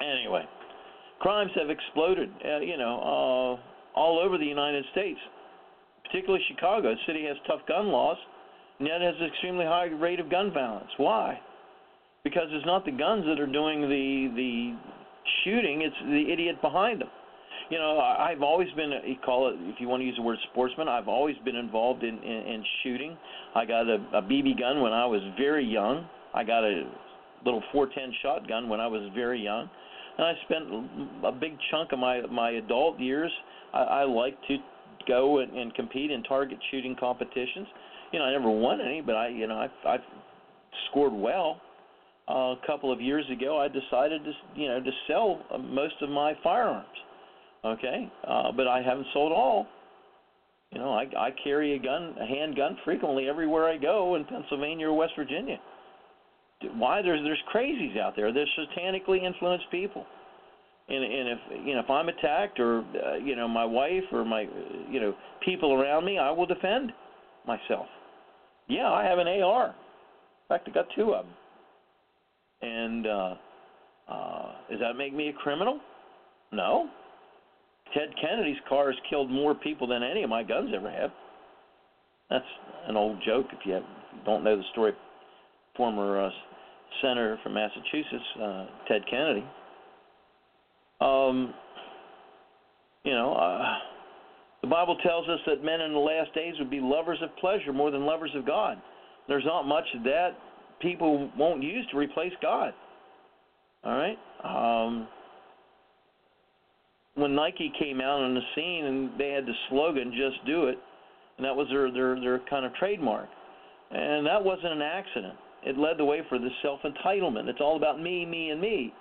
anyway, crimes have exploded, uh, you know, uh, all over the United States, particularly Chicago. The city has tough gun laws and yet has an extremely high rate of gun violence. Why? Because it's not the guns that are doing the the shooting; it's the idiot behind them. You know, I've always been, you call it, if you want to use the word sportsman, I've always been involved in, in, in shooting. I got a, a BB gun when I was very young. I got a little 410 shotgun when I was very young. And I spent a big chunk of my my adult years. I, I like to go and, and compete in target shooting competitions you know, I never won any, but I, you know, I, I scored well. Uh, a couple of years ago, I decided to, you know, to sell uh, most of my firearms. Okay, uh, but I haven't sold all. You know, I, I carry a gun, a handgun, frequently everywhere I go in Pennsylvania or West Virginia. Why? There's there's crazies out there. There's satanically influenced people, and and if you know if I'm attacked or uh, you know my wife or my you know people around me, I will defend myself. Yeah, I have an AR. In fact, I got two of them. And uh, uh, does that make me a criminal? No. Ted Kennedy's car has killed more people than any of my guns ever have. That's an old joke if you, have, if you don't know the story. Former uh, senator from Massachusetts, uh, Ted Kennedy. Um, you know, uh, the Bible tells us that men in the last days would be lovers of pleasure more than lovers of God. There's not much that people won't use to replace God. All right. Um, when Nike came out on the scene and they had the slogan "Just Do It," and that was their their their kind of trademark, and that wasn't an accident. It led the way for the self entitlement. It's all about me, me, and me.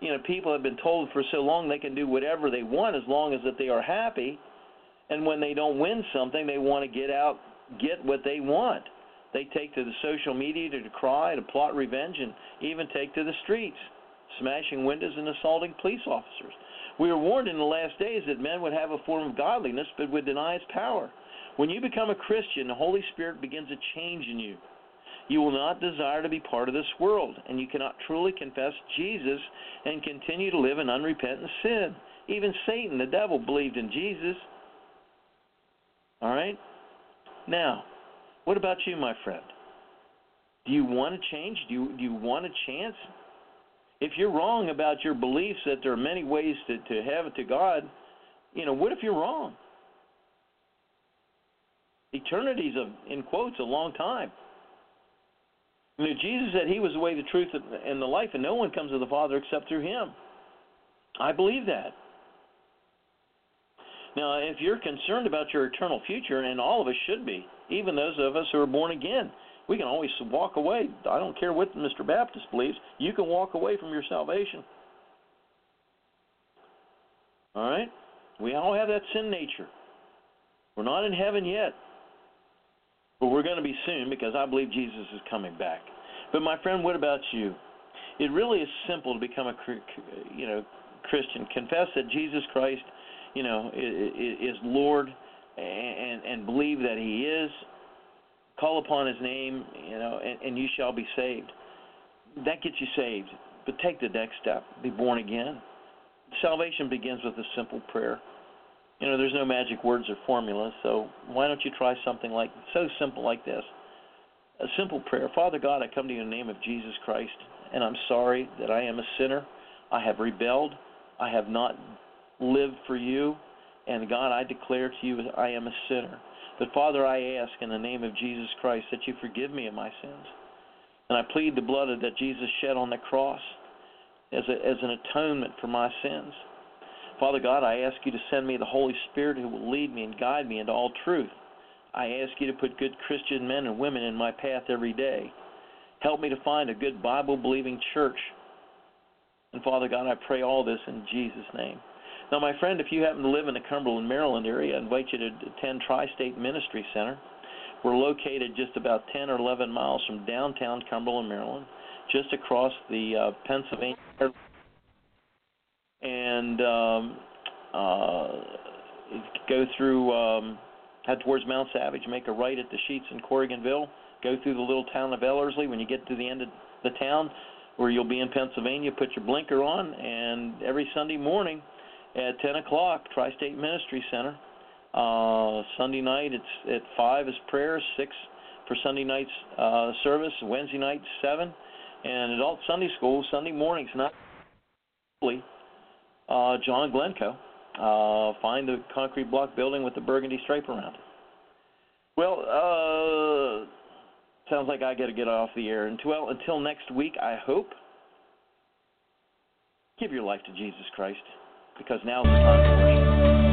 You know, people have been told for so long they can do whatever they want as long as that they are happy, and when they don't win something, they want to get out, get what they want. They take to the social media to cry, to plot revenge, and even take to the streets, smashing windows and assaulting police officers. We were warned in the last days that men would have a form of godliness but would deny its power. When you become a Christian, the Holy Spirit begins a change in you. You will not desire to be part of this world, and you cannot truly confess Jesus and continue to live in unrepentant sin. Even Satan, the devil, believed in Jesus. All right? Now, what about you, my friend? Do you want to change? Do you, do you want a chance? If you're wrong about your beliefs that there are many ways to, to it to God, you know, what if you're wrong? Eternity's a in quotes a long time. Jesus said he was the way, the truth, and the life, and no one comes to the Father except through him. I believe that. Now, if you're concerned about your eternal future, and all of us should be, even those of us who are born again, we can always walk away. I don't care what Mr. Baptist believes. You can walk away from your salvation. All right? We all have that sin nature. We're not in heaven yet. But we're going to be soon because I believe Jesus is coming back. But my friend, what about you? It really is simple to become a you know Christian. Confess that Jesus Christ, you know, is Lord, and and believe that He is. Call upon His name, you know, and, and you shall be saved. That gets you saved. But take the next step. Be born again. Salvation begins with a simple prayer. You know, there's no magic words or formulas, so why don't you try something like so simple like this? A simple prayer. Father God, I come to you in the name of Jesus Christ, and I'm sorry that I am a sinner. I have rebelled. I have not lived for you. And God, I declare to you I am a sinner. But Father, I ask in the name of Jesus Christ that you forgive me of my sins. And I plead the blood that Jesus shed on the cross as, a, as an atonement for my sins. Father God, I ask you to send me the Holy Spirit who will lead me and guide me into all truth. I ask you to put good Christian men and women in my path every day. Help me to find a good Bible believing church. And Father God, I pray all this in Jesus' name. Now, my friend, if you happen to live in the Cumberland, Maryland area, I invite you to attend Tri State Ministry Center. We're located just about 10 or 11 miles from downtown Cumberland, Maryland, just across the uh, Pennsylvania and um, uh, go through, um, head towards Mount Savage, make a right at the Sheetz in Corriganville, go through the little town of Ellerslie. When you get to the end of the town, where you'll be in Pennsylvania, put your blinker on, and every Sunday morning at 10 o'clock, Tri-State Ministry Center. Uh, Sunday night, it's at five is prayer, six for Sunday night's uh, service, Wednesday night seven, and adult Sunday school Sunday mornings not uh, John Glencoe. Uh, find the concrete block building with the burgundy stripe around it. Well, uh, sounds like I got to get off the air. Until until next week, I hope. Give your life to Jesus Christ, because now is the time to worship.